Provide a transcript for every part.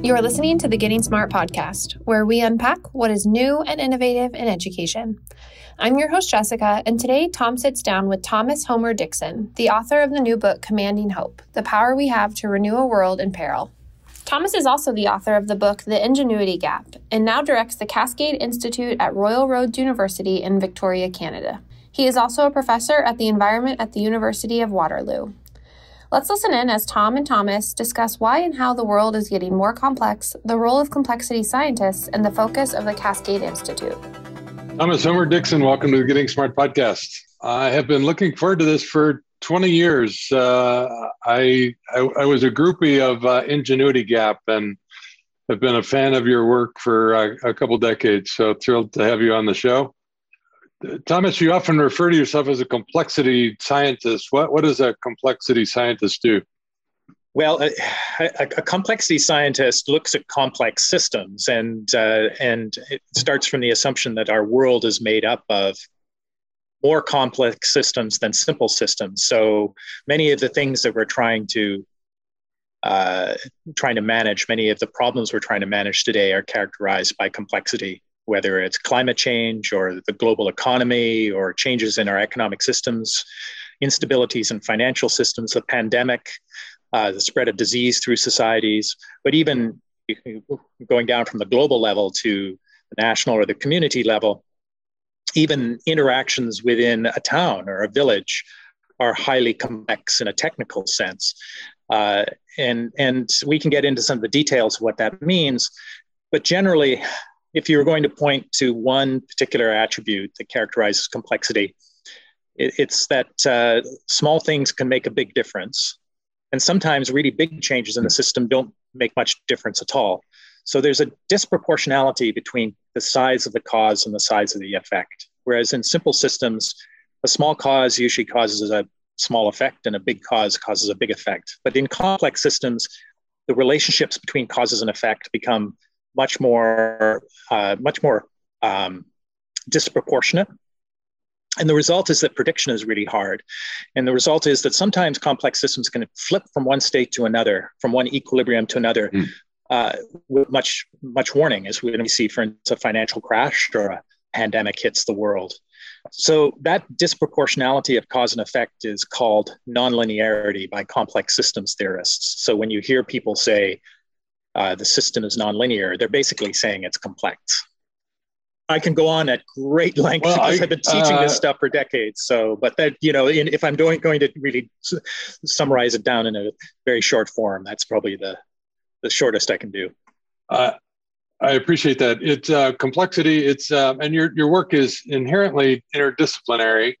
You are listening to the Getting Smart podcast, where we unpack what is new and innovative in education. I'm your host, Jessica, and today Tom sits down with Thomas Homer Dixon, the author of the new book, Commanding Hope The Power We Have to Renew a World in Peril. Thomas is also the author of the book The Ingenuity Gap and now directs the Cascade Institute at Royal Roads University in Victoria, Canada. He is also a professor at the environment at the University of Waterloo. Let's listen in as Tom and Thomas discuss why and how the world is getting more complex, the role of complexity scientists, and the focus of the Cascade Institute. Thomas Homer Dixon, welcome to the Getting Smart podcast. I have been looking forward to this for 20 years. Uh, I, I, I was a groupie of uh, Ingenuity Gap and have been a fan of your work for uh, a couple decades. So thrilled to have you on the show. Thomas, you often refer to yourself as a complexity scientist. What, what does a complexity scientist do? Well, a, a, a complexity scientist looks at complex systems, and uh, and it starts from the assumption that our world is made up of more complex systems than simple systems. So many of the things that we're trying to uh, trying to manage, many of the problems we're trying to manage today are characterized by complexity whether it's climate change or the global economy or changes in our economic systems, instabilities in financial systems, the pandemic, uh, the spread of disease through societies, but even going down from the global level to the national or the community level, even interactions within a town or a village are highly complex in a technical sense. Uh, and, and we can get into some of the details of what that means. But generally, if you were going to point to one particular attribute that characterizes complexity, it, it's that uh, small things can make a big difference. And sometimes really big changes in the system don't make much difference at all. So there's a disproportionality between the size of the cause and the size of the effect. Whereas in simple systems, a small cause usually causes a small effect and a big cause causes a big effect. But in complex systems, the relationships between causes and effect become much more uh, much more um, disproportionate. And the result is that prediction is really hard. And the result is that sometimes complex systems can flip from one state to another from one equilibrium to another mm. uh, with much much warning as we see for instance a financial crash or a pandemic hits the world. So that disproportionality of cause and effect is called nonlinearity by complex systems theorists. So when you hear people say uh, the system is nonlinear, they're basically saying it's complex. I can go on at great length well, because I, have been teaching uh, this stuff for decades. So, but that you know, in, if I'm doing, going to really summarize it down in a very short form, that's probably the the shortest I can do. Uh, I appreciate that. It's uh, complexity. It's uh, and your your work is inherently interdisciplinary,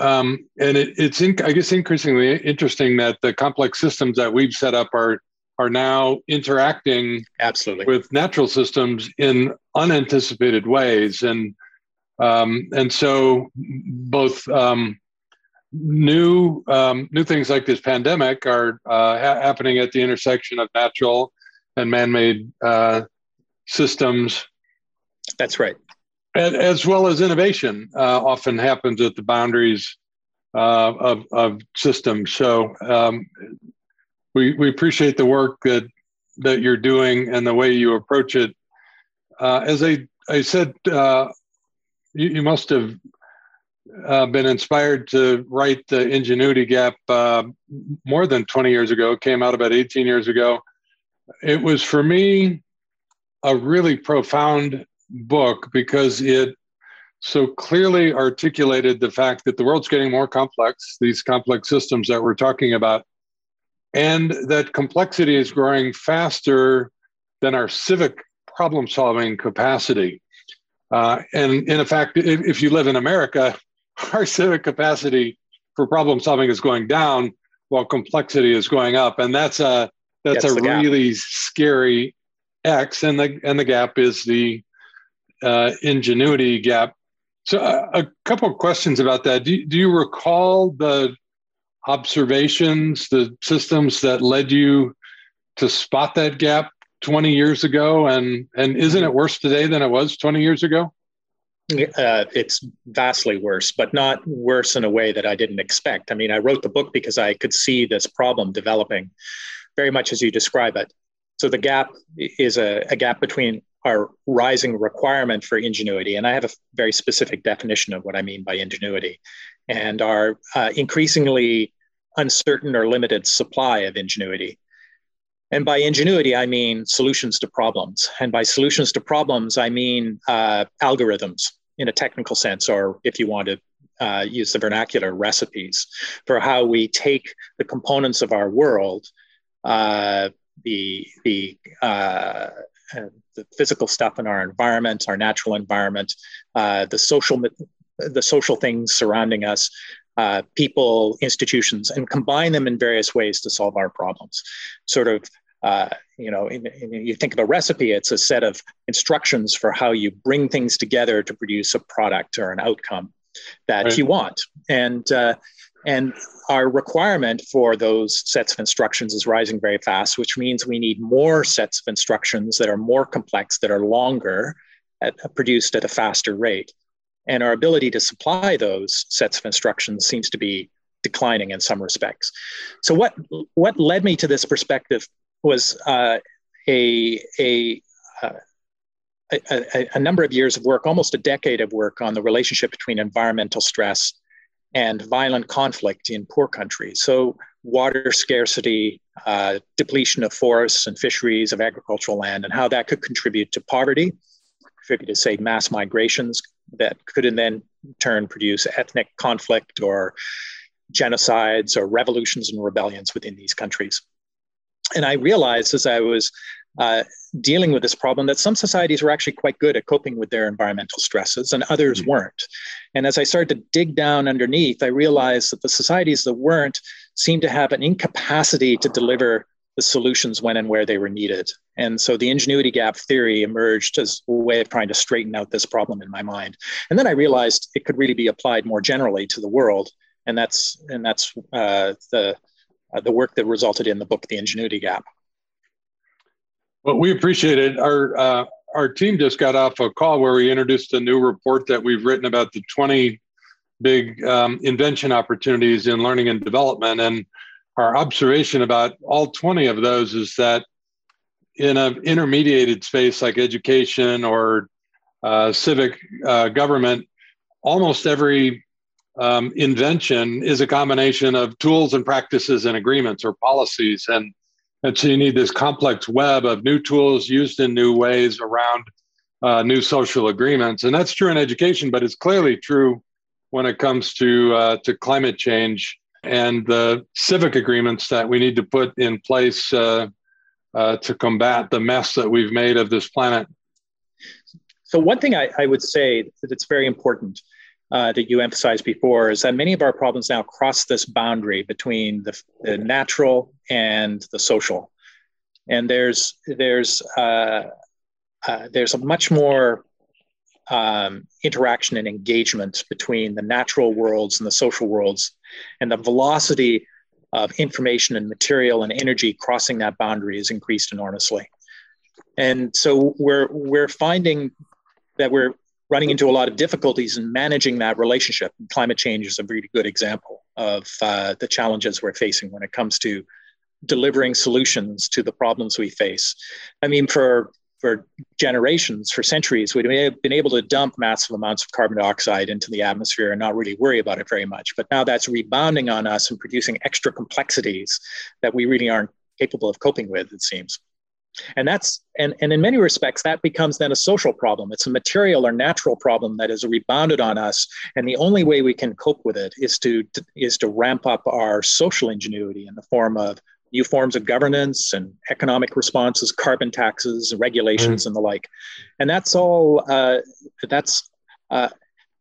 um, and it, it's in, I guess increasingly interesting that the complex systems that we've set up are are now interacting absolutely. with natural systems in unanticipated ways. And um, and so both um, new um, new things like this pandemic are uh, ha- happening at the intersection of natural and man-made uh, systems. That's right. And, as well as innovation uh, often happens at the boundaries uh, of, of systems. So um, we, we appreciate the work that that you're doing and the way you approach it. Uh, as I, I said, uh, you, you, must have uh, been inspired to write the Ingenuity Gap uh, more than 20 years ago. It came out about 18 years ago. It was for me a really profound book because it so clearly articulated the fact that the world's getting more complex. These complex systems that we're talking about and that complexity is growing faster than our civic problem solving capacity. Uh, and in fact, if, if, you live in America, our civic capacity for problem solving is going down while complexity is going up. And that's a that's a really scary X. And the and the gap is the uh, ingenuity gap. So uh, a couple of questions about that. Do, do you recall the observations, the systems that led you to spot that gap 20 years ago? And, and isn't it worse today than it was 20 years ago? Uh, it's vastly worse, but not worse in a way that I didn't expect. I mean, I wrote the book because I could see this problem developing very much as you describe it. So the gap is a, a gap between our rising requirement for ingenuity, and I have a very specific definition of what I mean by ingenuity, and our uh, increasingly uncertain or limited supply of ingenuity. And by ingenuity, I mean solutions to problems. And by solutions to problems, I mean uh, algorithms in a technical sense, or if you want to uh, use the vernacular, recipes for how we take the components of our world, uh, the, the, uh, the physical stuff in our environment, our natural environment, uh, the social the social things surrounding us, uh, people, institutions, and combine them in various ways to solve our problems. Sort of, uh, you know, in, in, you think of a recipe, it's a set of instructions for how you bring things together to produce a product or an outcome that right. you want. And uh, and our requirement for those sets of instructions is rising very fast, which means we need more sets of instructions that are more complex, that are longer, at, produced at a faster rate. And our ability to supply those sets of instructions seems to be declining in some respects. So, what, what led me to this perspective was uh, a, a, uh, a, a, number of years of work, almost a decade of work on the relationship between environmental stress and violent conflict in poor countries. So, water scarcity, uh, depletion of forests and fisheries, of agricultural land, and how that could contribute to poverty, contribute to, say, mass migrations, that could in then turn produce ethnic conflict or genocides or revolutions and rebellions within these countries. And I realized as I was uh, dealing with this problem that some societies were actually quite good at coping with their environmental stresses and others mm-hmm. weren't. And as I started to dig down underneath, I realized that the societies that weren't seemed to have an incapacity to deliver the solutions when and where they were needed. And so the ingenuity gap theory emerged as a way of trying to straighten out this problem in my mind. And then I realized it could really be applied more generally to the world. And that's, and that's uh, the, uh, the work that resulted in the book, The Ingenuity Gap. Well, we appreciate it. Our, uh, our team just got off a call where we introduced a new report that we've written about the 20 big um, invention opportunities in learning and development. And our observation about all 20 of those is that in an intermediated space like education or uh, civic uh, government, almost every um, invention is a combination of tools and practices and agreements or policies. And, and so you need this complex web of new tools used in new ways around uh, new social agreements. And that's true in education, but it's clearly true when it comes to, uh, to climate change and the civic agreements that we need to put in place uh, uh, to combat the mess that we've made of this planet. So, one thing I, I would say that it's very important uh, that you emphasized before is that many of our problems now cross this boundary between the, the natural and the social, and there's there's uh, uh, there's a much more um, interaction and engagement between the natural worlds and the social worlds, and the velocity of information and material and energy crossing that boundary is increased enormously. And so we're we're finding that we're running into a lot of difficulties in managing that relationship. And climate change is a really good example of uh, the challenges we're facing when it comes to delivering solutions to the problems we face. I mean, for for generations, for centuries, we've been able to dump massive amounts of carbon dioxide into the atmosphere and not really worry about it very much. But now that's rebounding on us and producing extra complexities that we really aren't capable of coping with, it seems. And that's and, and in many respects, that becomes then a social problem. It's a material or natural problem that is rebounded on us. And the only way we can cope with it is to is to ramp up our social ingenuity in the form of new forms of governance and economic responses, carbon taxes, regulations, mm. and the like. And that's all. Uh, that's uh,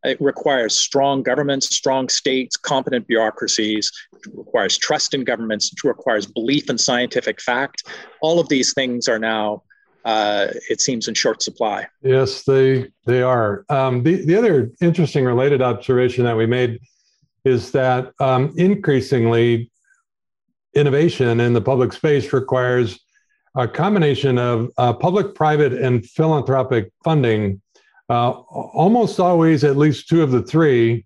it requires strong governments, strong states, competent bureaucracies. It requires trust in governments. It requires belief in scientific fact. All of these things are now. Uh, it seems in short supply. Yes, they they are. Um, the the other interesting related observation that we made is that um, increasingly innovation in the public space requires a combination of uh, public, private, and philanthropic funding. Uh, almost always, at least two of the three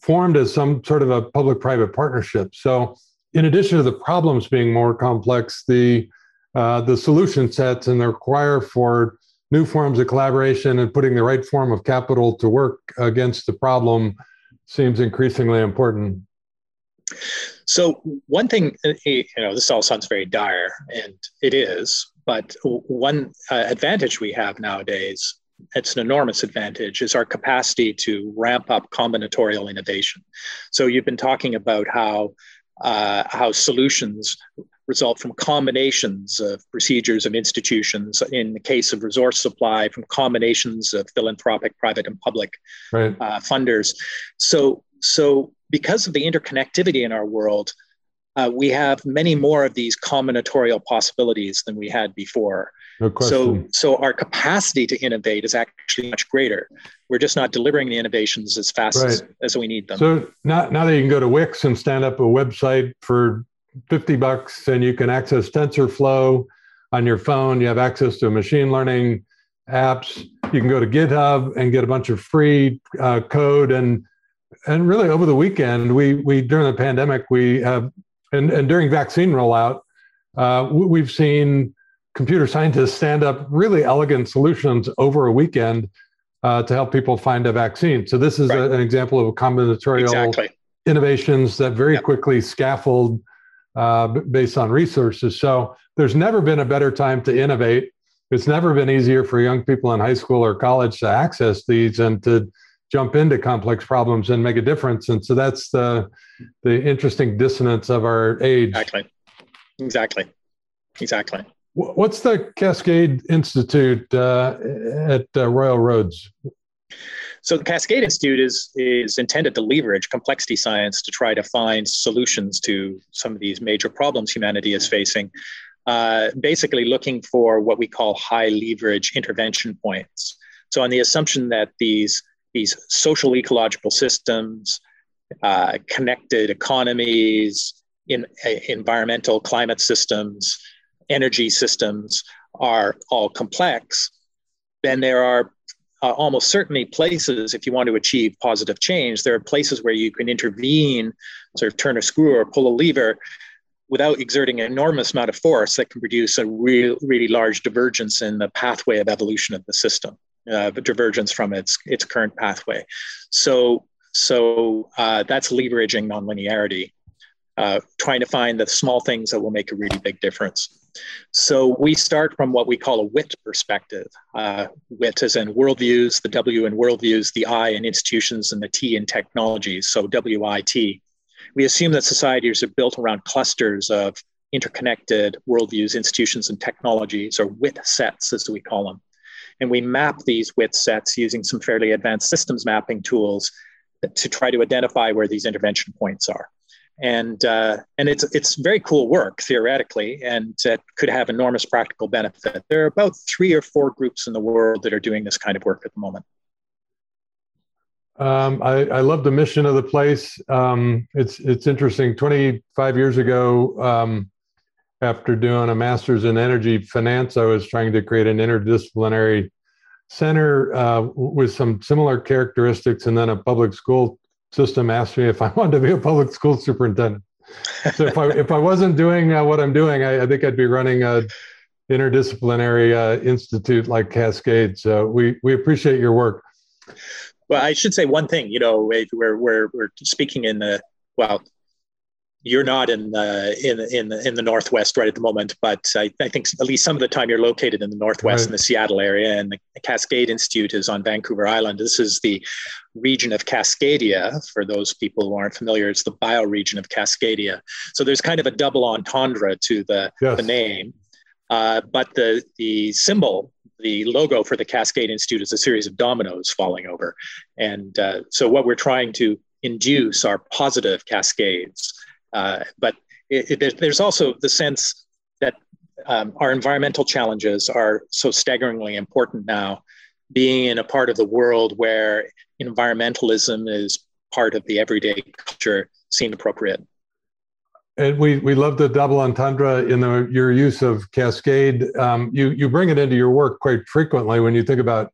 formed as some sort of a public private partnership. So, in addition to the problems being more complex, the uh, the solution sets and the require for new forms of collaboration and putting the right form of capital to work against the problem seems increasingly important. So one thing, uh, you know, this all sounds very dire, and it is. But one uh, advantage we have nowadays, it's an enormous advantage, is our capacity to ramp up combinatorial innovation. So you've been talking about how uh, how solutions result from combinations of procedures of institutions. In the case of resource supply, from combinations of philanthropic, private, and public right. uh, funders. So, so because of the interconnectivity in our world, uh, we have many more of these combinatorial possibilities than we had before. No so, so our capacity to innovate is actually much greater. We're just not delivering the innovations as fast right. as, as we need them. So now, now that you can go to Wix and stand up a website for 50 bucks and you can access TensorFlow on your phone, you have access to machine learning apps. You can go to GitHub and get a bunch of free uh, code and and really over the weekend we we during the pandemic we have and, and during vaccine rollout, uh, we've seen computer scientists stand up really elegant solutions over a weekend uh, to help people find a vaccine. So this is right. a, an example of a combinatorial exactly. innovations that very yep. quickly scaffold uh, based on resources. So there's never been a better time to innovate. It's never been easier for young people in high school or college to access these and to jump into complex problems and make a difference. And so that's the the interesting dissonance of our age. Exactly. Exactly. Exactly. What's the Cascade Institute uh, at uh, Royal Roads? So the Cascade Institute is is intended to leverage complexity science to try to find solutions to some of these major problems humanity is facing. Uh, basically, looking for what we call high leverage intervention points. So, on the assumption that these these social ecological systems, uh, connected economies, in uh, environmental climate systems, energy systems are all complex, then there are uh, almost certainly places, if you want to achieve positive change, there are places where you can intervene, sort of turn a screw or pull a lever without exerting an enormous amount of force that can produce a real, really large divergence in the pathway of evolution of the system uh, divergence from its its current pathway. So so uh, that's leveraging nonlinearity, uh, trying to find the small things that will make a really big difference. So we start from what we call a WIT perspective. Uh, WIT is in worldviews, the W in worldviews, the I in institutions, and the T in technologies. So WIT. We assume that societies are built around clusters of interconnected worldviews, institutions, and technologies, or WIT sets, as we call them. And we map these WIT sets using some fairly advanced systems mapping tools to try to identify where these intervention points are. And, uh, and it's, it's very cool work theoretically, and it could have enormous practical benefit. There are about three or four groups in the world that are doing this kind of work at the moment. Um, I, I, love the mission of the place. Um, it's it's interesting. Twenty five years ago, um, after doing a master's in energy finance, I was trying to create an interdisciplinary center uh, with some similar characteristics. And then a public school system asked me if I wanted to be a public school superintendent. So if I if I wasn't doing uh, what I'm doing, I, I, think I'd be running a interdisciplinary uh, institute like Cascade. So we we appreciate your work. Well, I should say one thing. You know, we're we're we're speaking in the well you're not in the in in the, in the northwest right at the moment, but I, I, think at least some of the time you're located in the northwest right. in the Seattle area, and the Cascade Institute is on Vancouver Island. This is the region of Cascadia. For those people who aren't familiar, it's the bioregion of Cascadia. So there's kind of a double entendre to the yes. the name, uh, but the the symbol. The logo for the Cascade Institute is a series of dominoes falling over. And uh, so, what we're trying to induce are positive cascades uh, but it, it, there's also the sense that um, our environmental challenges are so staggeringly important now, being in a part of the world where environmentalism is part of the everyday culture seemed appropriate. And we, we love the double entendre in the, your use of Cascade. Um, you, you bring it into your work quite frequently when you think about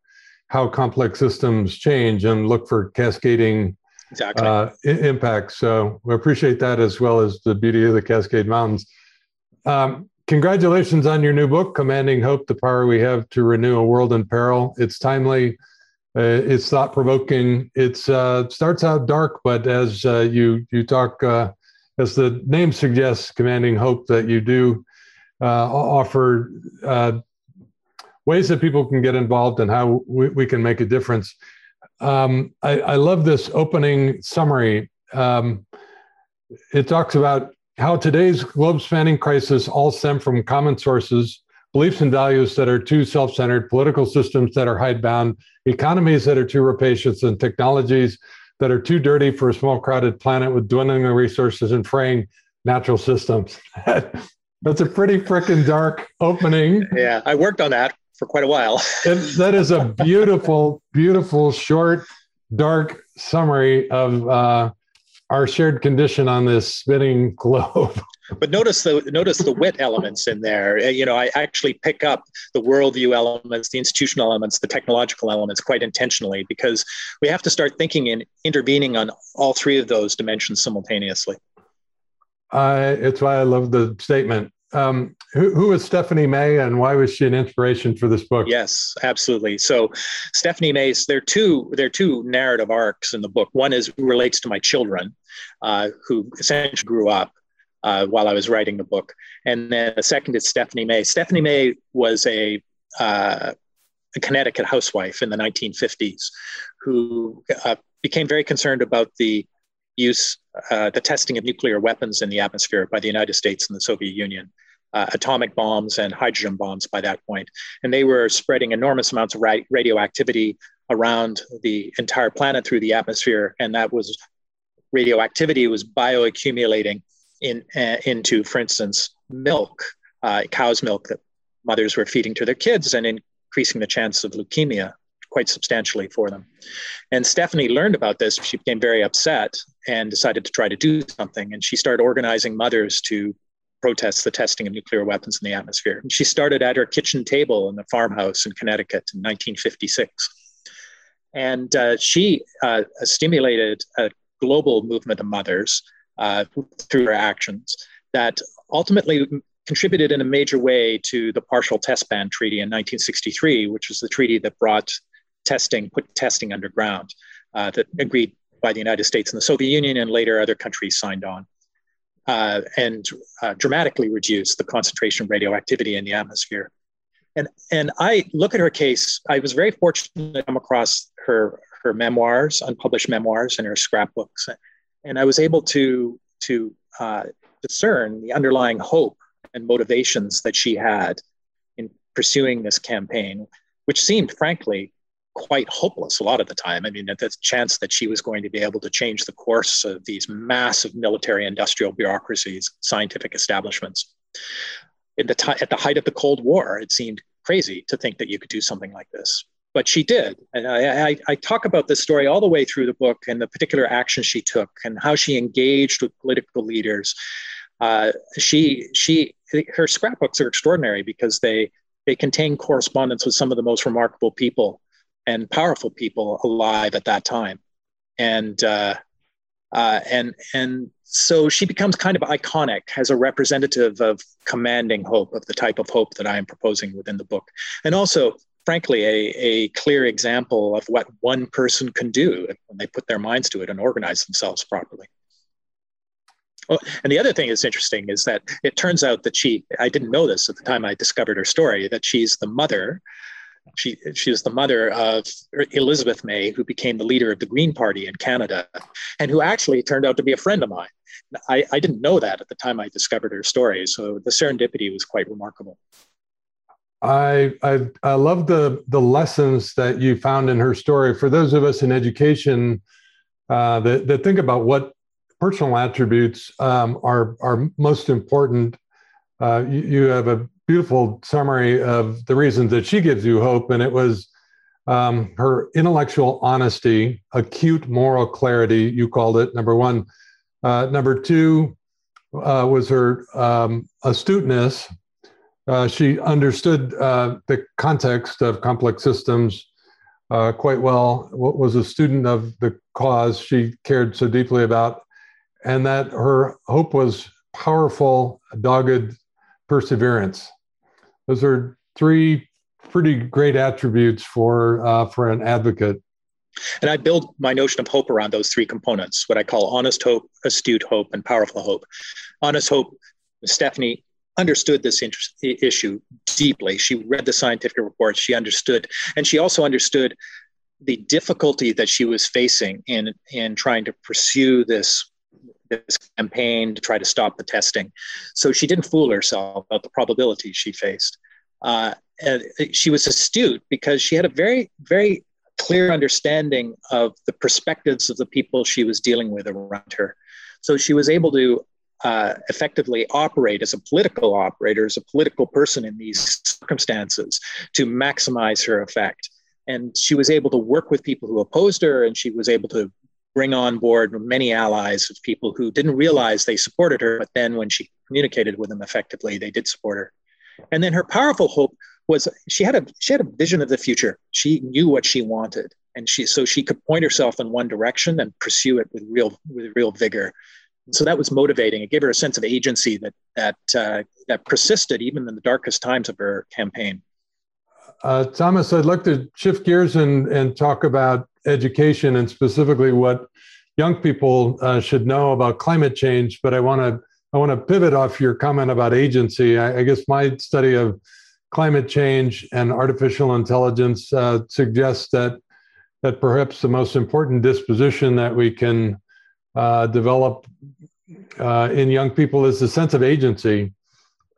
how complex systems change and look for cascading exactly. uh, impact. So we appreciate that as well as the beauty of the Cascade Mountains. Um, congratulations on your new book, Commanding Hope The Power We Have to Renew a World in Peril. It's timely, uh, it's thought provoking. It uh, starts out dark, but as uh, you, you talk, uh, as the name suggests, Commanding Hope, that you do uh, offer uh, ways that people can get involved and how we, we can make a difference. Um, I, I, love this opening summary. Um, it talks about how today's globe spanning crisis all stem from common sources, beliefs and values that are too self centered, political systems that are hidebound, economies that are too rapacious, and technologies that are too dirty for a small, crowded planet with dwindling resources and fraying natural systems. That's a pretty freaking dark opening. Yeah, I worked on that for quite a while. that is a beautiful, beautiful, short, dark summary of uh, our shared condition on this spinning globe. but notice the notice the wit elements in there. Uh, you know, I actually pick up the worldview elements, the institutional elements, the technological elements quite intentionally because we have to start thinking and intervening on all three of those dimensions simultaneously. Uh, it's why I love the statement. Um, who, who is Stephanie May and why was she an inspiration for this book? Yes, absolutely. So Stephanie May, there are two there are two narrative arcs in the book. One is relates to my children, uh, who essentially grew up uh, while I was writing the book, and then the second is Stephanie May. Stephanie May was a, uh, a Connecticut housewife in the 1950s who uh, became very concerned about the use, uh, the testing of nuclear weapons in the atmosphere by the United States and the Soviet Union uh, atomic bombs and hydrogen bombs by that point. And they were spreading enormous amounts of ra- radioactivity around the entire planet through the atmosphere. And that was radioactivity was bioaccumulating in, uh, into, for instance, milk, uh, cow's milk that mothers were feeding to their kids and increasing the chance of leukemia quite substantially for them. And Stephanie learned about this. She became very upset and decided to try to do something. And she started organizing mothers to protest the testing of nuclear weapons in the atmosphere. And she started at her kitchen table in the farmhouse in Connecticut in 1956. And uh, she uh, stimulated a global movement of mothers uh, through her actions that ultimately contributed in a major way to the Partial Test Ban Treaty in 1963, which was the treaty that brought testing, put testing underground, uh, that agreed by the United States and the Soviet Union, and later other countries signed on uh, and uh, dramatically reduce the concentration of radioactivity in the atmosphere. And, and I look at her case, I was very fortunate to come across her, her memoirs, unpublished memoirs, and her scrapbooks. And I was able to, to uh, discern the underlying hope and motivations that she had in pursuing this campaign, which seemed, frankly, quite hopeless a lot of the time. I mean, at the chance that she was going to be able to change the course of these massive military industrial bureaucracies, scientific establishments. The t- at the height of the Cold War, it seemed crazy to think that you could do something like this. But she did. And I, I, I talk about this story all the way through the book and the particular action she took and how she engaged with political leaders. Uh, she, she, her scrapbooks are extraordinary because they, they contain correspondence with some of the most remarkable people and powerful people alive at that time, and uh, uh, and and so she becomes kind of iconic as a representative of commanding hope of the type of hope that I am proposing within the book, and also frankly a, a clear example of what one person can do when they put their minds to it and organize themselves properly. Oh, and the other thing that's interesting is that it turns out that she, I didn't know this at the time I discovered her story, that she's the mother she, she was the mother of Elizabeth May, who became the leader of the Green Party in Canada, and who actually turned out to be a friend of mine. I, I didn't know that at the time I discovered her story, so the serendipity was quite remarkable. I, I, I love the the lessons that you found in her story. For those of us in education uh, that, that think about what personal attributes um, are are most important, uh, you, you, have a beautiful summary of the reasons that she gives you hope, and it was um, her intellectual honesty, acute moral clarity. You called it number one. Uh, number two uh, was her um, astuteness. Uh, she understood uh, the context of complex systems uh, quite well. Was a student of the cause she cared so deeply about, and that her hope was powerful, dogged, perseverance. Those are three pretty great attributes for uh, for an advocate. And I build my notion of hope around those three components, what I call honest hope, astute hope, and powerful hope. Honest hope, Stephanie understood this issue deeply. She read the scientific reports, she understood, and she also understood the difficulty that she was facing in in trying to pursue this this campaign to try to stop the testing. So she didn't fool herself about the probabilities she faced. Uh, and she was astute because she had a very, very clear understanding of the perspectives of the people she was dealing with around her. So she was able to uh, effectively operate as a political operator, as a political person in these circumstances to maximize her effect. And she was able to work with people who opposed her, and she was able to bring on board many allies of people who didn't realize they supported her, but then when she communicated with them effectively, they did support her. And then her powerful hope was she had a she had a vision of the future. She knew what she wanted, and she so she could point herself in one direction and pursue it with real with real vigor. so that was motivating. It gave her a sense of agency that that uh, that persisted even in the darkest times of her campaign. Uh, Thomas, I'd like to shift gears and, and talk about education and specifically what young people uh, should know about climate change. But I want to I want to pivot off your comment about agency. I, I, guess my study of climate change and artificial intelligence uh, suggests that that perhaps the most important disposition that we can uh, develop uh, in young people is the sense of agency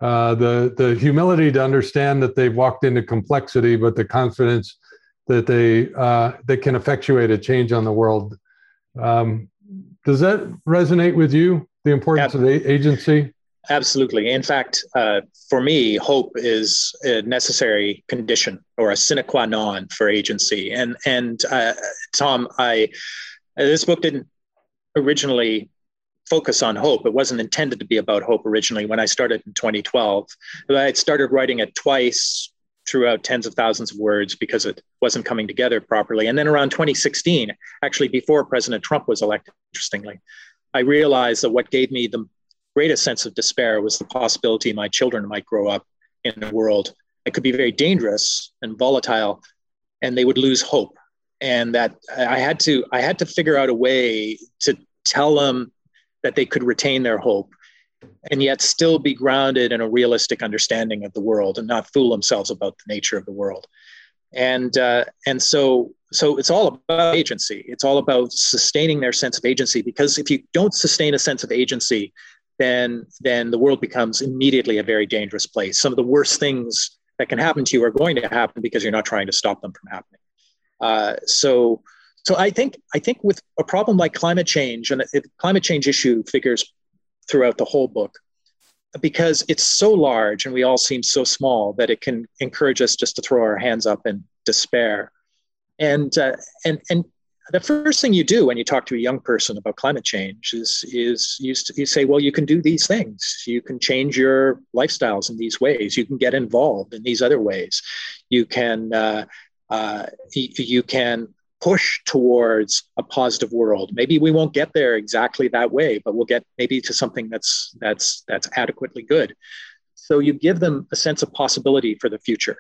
uh, the the humility to understand that they've walked into complexity, but the confidence that they uh, they can effectuate a change on the world. Um, does that resonate with you? The importance of the agency. Absolutely. In fact, uh, for me, hope is a necessary condition or a sine qua non for agency. And and uh, Tom, I this book didn't originally focus on hope. It wasn't intended to be about hope originally when I started in 2012. But I started writing it twice throughout tens of thousands of words because it wasn't coming together properly. And then around 2016, actually before President Trump was elected, interestingly, I realized that what gave me the greatest sense of despair was the possibility my children might grow up in a world that could be very dangerous and volatile and they would lose hope. And that i had to i had to figure out a way to tell them that they could retain their hope and yet still be grounded in a realistic understanding of the world and not fool themselves about the nature of the world. And uh, and so so it's all about agency. It's all about sustaining their sense of agency because if you don't sustain a sense of agency then then the world becomes immediately a very dangerous place. Some of the worst things that can happen to you are going to happen because you're not trying to stop them from happening. Uh, so so I think I think with a problem like climate change, and the climate change issue figures throughout the whole book, because it's so large and we all seem so small that it can encourage us just to throw our hands up in despair. And uh, and and the first thing you do when you talk to a young person about climate change is is you, you say, well, you can do these things. You can change your lifestyles in these ways. You can get involved in these other ways. You can uh, uh, you can push towards a positive world. Maybe we won't get there exactly that way, but we'll get maybe to something that's that's that's adequately good. So you give them a sense of possibility for the future,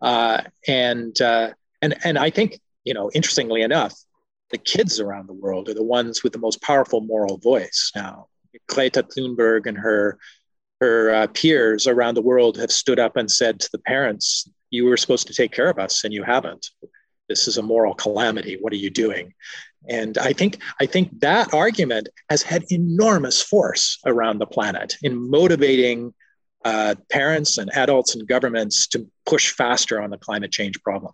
uh, and uh, and and I think you know, interestingly enough, the kids around the world are the ones with the most powerful moral voice now. Greta Thunberg and her her uh, peers around the world have stood up and said to the parents, "You were supposed to take care of us, and you haven't." this is a moral calamity what are you doing and i think i think that argument has had enormous force around the planet in motivating uh, parents and adults and governments to push faster on the climate change problem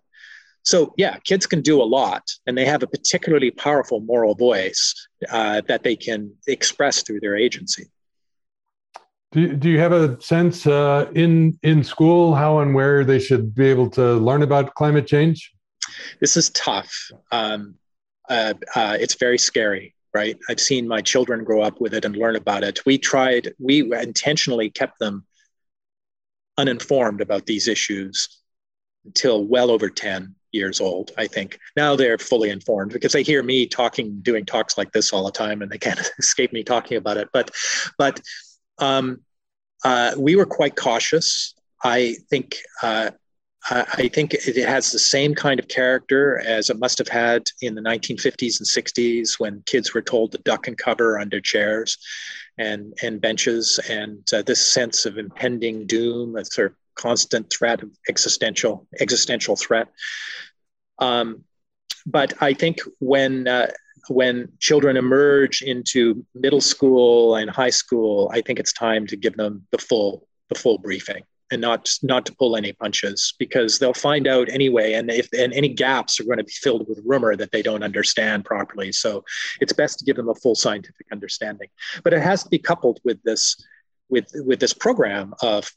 so yeah kids can do a lot and they have a particularly powerful moral voice uh, that they can express through their agency do, do you have a sense uh, in in school how and where they should be able to learn about climate change this is tough. Um, uh, uh, it's very scary, right? I've seen my children grow up with it and learn about it. We tried, we intentionally kept them uninformed about these issues until well over 10 years old, I think. Now they're fully informed because they hear me talking, doing talks like this all the time, and they can't escape me talking about it. But, but, um, uh, we were quite cautious. I think uh, I think it has the same kind of character as it must have had in the 1950s and 60s when kids were told to duck and cover under chairs and, and benches, and uh, this sense of impending doom, a sort of constant threat of existential existential threat. Um, but I think when uh, when children emerge into middle school and high school, I think it's time to give them the full the full briefing and not not to pull any punches because they'll find out anyway. And if and any gaps are going to be filled with rumor that they don't understand properly. So it's best to give them a full scientific understanding. But it has to be coupled with this with with this program of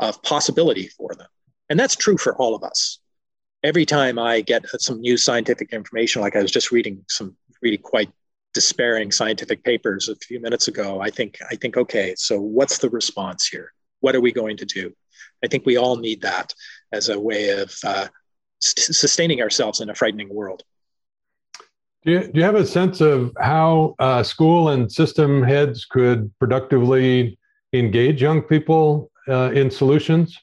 of possibility for them. And that's true for all of us. Every time i get some new scientific information like i was just reading some really quite despairing scientific papers a few minutes ago i think i think okay so what's the response here? What are we going to do? I think we all need that as a way of uh, st- sustaining ourselves in a frightening world. Do you, do you have a sense of how uh, school and system heads could productively engage young people uh, in solutions?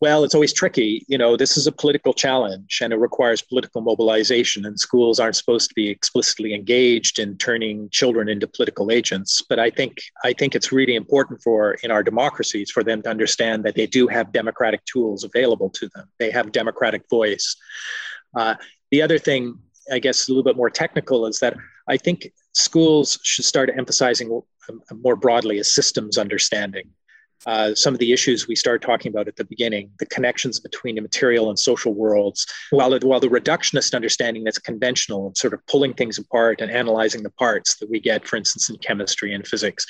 well, it's always tricky. You know, this is a political challenge and it requires political mobilization, and schools aren't supposed to be explicitly engaged in turning children into political agents. But I think I think it's really important for in our democracies for them to understand that they do have democratic tools available to them. They have democratic voice. Uh, the other thing, I guess, a little bit more technical, is that I think schools should start emphasizing more broadly a systems understanding. Uh, some of the issues we started talking about at the beginning, the connections between the material and social worlds, while, while the reductionist understanding that's conventional, sort of pulling things apart and analyzing the parts that we get, for instance, in chemistry and physics,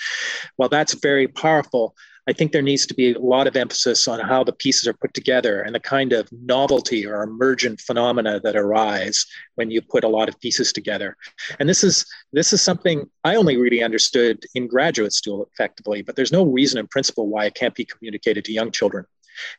while that's very powerful, I think there needs to be a lot of emphasis on how the pieces are put together and the kind of novelty or emergent phenomena that arise when you put a lot of pieces together. And this is this is something I only really understood in graduate school effectively, but there's no reason in principle why it can't be communicated to young children.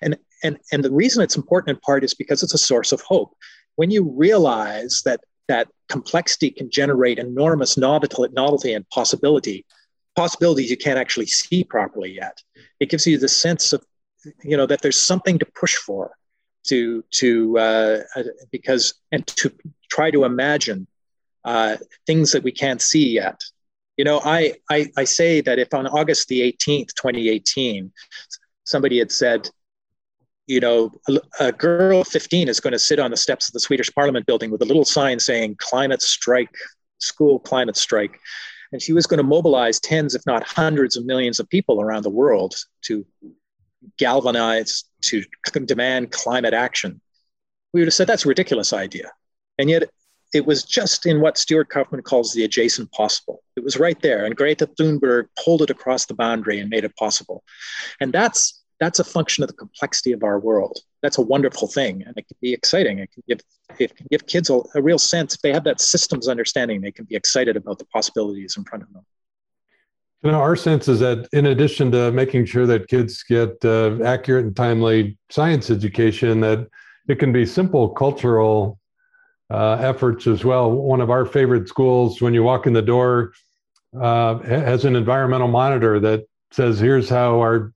And and and the reason it's important in part is because it's a source of hope. When you realize that that complexity can generate enormous novelty, novelty and possibility, possibilities you can't actually see properly yet. It gives you the sense of, you know, that there's something to push for, to to uh, uh, because and to try to imagine uh, things that we can't see yet. You know, I, I I say that if on August the 18th, 2018, somebody had said, you know, a, a girl 15 is going to sit on the steps of the Swedish Parliament building with a little sign saying "Climate Strike." School climate strike and she was going to mobilize tens, if not hundreds of millions of people around the world to galvanize, to demand climate action. We would have said that's a ridiculous idea. And yet it was just in what Stuart Kauffman calls the adjacent possible. It was right there. And Greta Thunberg pulled it across the boundary and made it possible. And that's that's a function of the complexity of our world. That's a wonderful thing, and it can be exciting. It can give it can give kids a, a real sense. If they have that systems understanding, they can be excited about the possibilities in front of them. You know, our sense is that in addition to making sure that kids get uh, accurate and timely science education, that it can be simple cultural uh, efforts as well. One of our favorite schools, when you walk in the door, uh, has an environmental monitor that says, "Here's how our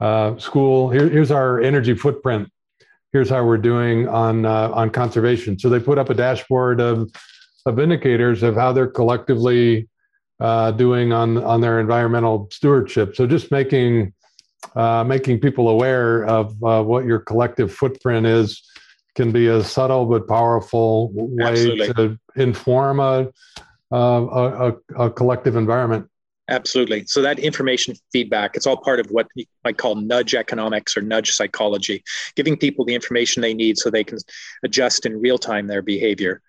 uh, school. Here, here's our energy footprint. Here's how we're doing on uh, on conservation. So they put up a dashboard of of indicators of how they're collectively uh, doing on on their environmental stewardship. So just making uh, making people aware of uh, what your collective footprint is can be a subtle but powerful way Absolutely. to inform a, a, a, a collective environment. Absolutely. So that information feedback, it's all part of what you might call nudge economics or nudge psychology, giving people the information they need so they can adjust in real time their behavior.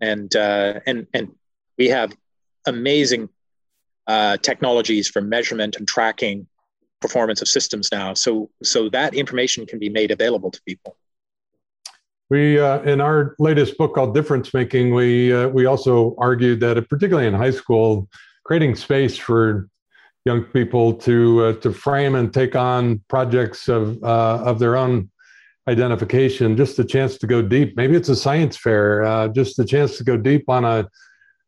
And uh, and and we have amazing uh, technologies for measurement and tracking performance of systems now. So so that information can be made available to people. We, uh, in our latest book called Difference Making, we uh, we also argued that, particularly in high school, creating space for young people to uh, to frame and take on projects of uh, of their own identification. Just a chance to go deep. Maybe it's a science fair. Uh, just a chance to go deep on a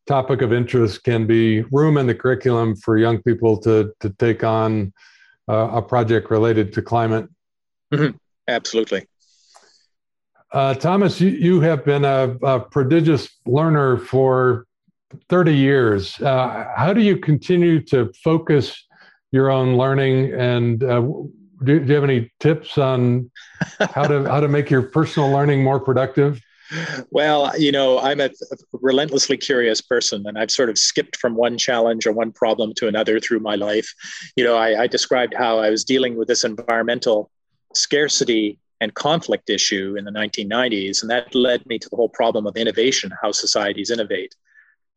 topic of interest can be room in the curriculum for young people to to take on uh, a project related to climate. Mm-hmm. Absolutely. Uh, Thomas, you, you have been a, a, prodigious learner for 30 years. Uh, how do you continue to focus your own learning? And uh, do, do, you have any tips on how to how to make your personal learning more productive? Well, you know, I'm a relentlessly curious person, and I've sort of skipped from one challenge or one problem to another through my life. You know, I, I described how I was dealing with this environmental scarcity and conflict issue in the 1990s, and that led me to the whole problem of innovation, how societies innovate,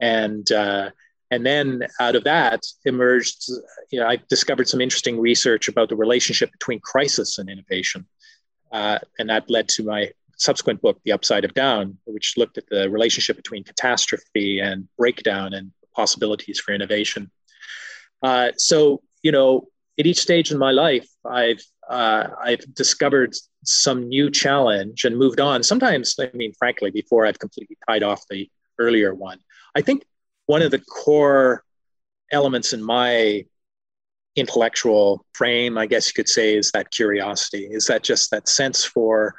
and uh, and then out of that emerged, you know, I discovered some interesting research about the relationship between crisis and innovation, uh, and that led to my subsequent book, The Upside of Down, which looked at the relationship between catastrophe and breakdown and possibilities for innovation. Uh, so, you know, at each stage in my life, I've uh, I've discovered some new challenge and moved on. Sometimes, I mean, frankly, before I've completely tied off the earlier one. I think one of the core elements in my intellectual frame, I guess you could say, is that curiosity. Is that just that sense for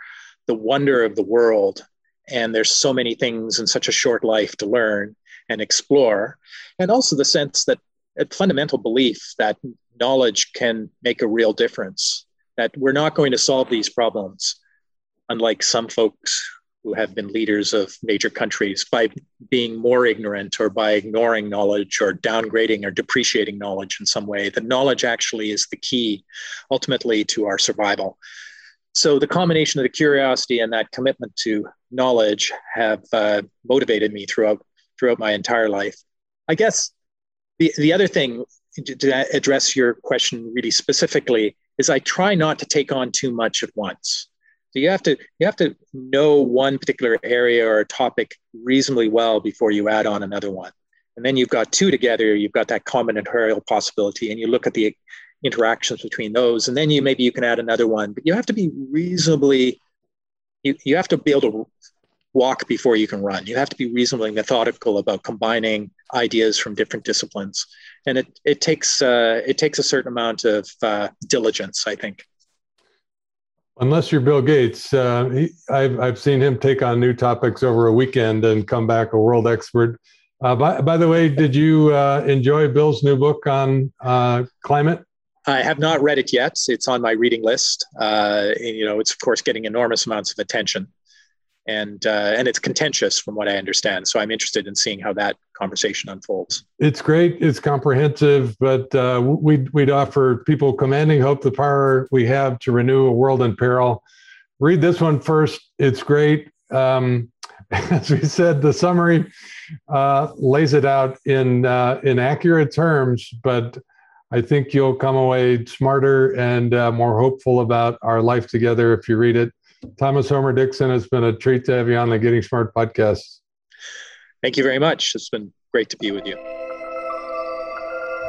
the wonder of the world and there's so many things in such a short life to learn and explore and also the sense that a fundamental belief that knowledge can make a real difference that we're not going to solve these problems unlike some folks who have been leaders of major countries by being more ignorant or by ignoring knowledge or downgrading or depreciating knowledge in some way. The knowledge actually is the key ultimately to our survival so the combination of the curiosity and that commitment to knowledge have uh, motivated me throughout throughout my entire life. I guess the the other thing to address your question really specifically is I try not to take on too much at once. So you have to you have to know one particular area or topic reasonably well before you add on another one. And then you've got two together, you've got that combinatorial possibility, and you look at the interactions between those and then you maybe you can add another one. But you have to be reasonably you, you have to be able to walk before you can run. You have to be reasonably methodical about combining ideas from different disciplines. And it, it takes uh, it takes a certain amount of uh, diligence i think unless you're bill gates uh, he, I've, I've seen him take on new topics over a weekend and come back a world expert uh, by, by the way did you uh, enjoy bill's new book on uh, climate I have not read it yet. It's on my reading list. Uh, you know, it's of course getting enormous amounts of attention, and uh, and it's contentious from what I understand. So I'm interested in seeing how that conversation unfolds. It's great. It's comprehensive, but uh, we'd we'd offer people commanding hope the power we have to renew a world in peril. Read this one first. It's great. Um, as we said, the summary uh, lays it out in uh, in accurate terms, but I think you'll come away smarter and uh, more hopeful about our life together if you read it. Thomas Homer Dixon, it's been a treat to have you on the Getting Smart podcast. Thank you very much. It's been great to be with you.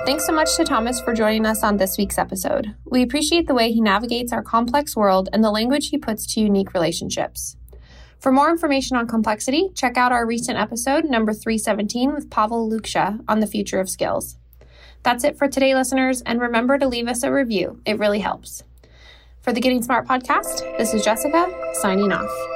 Thanks so much to Thomas for joining us on this week's episode. We appreciate the way he navigates our complex world and the language he puts to unique relationships. For more information on complexity, check out our recent episode, number 317, with Pavel Luksha on the future of skills. That's it for today, listeners, and remember to leave us a review. It really helps. For the Getting Smart podcast, this is Jessica signing off.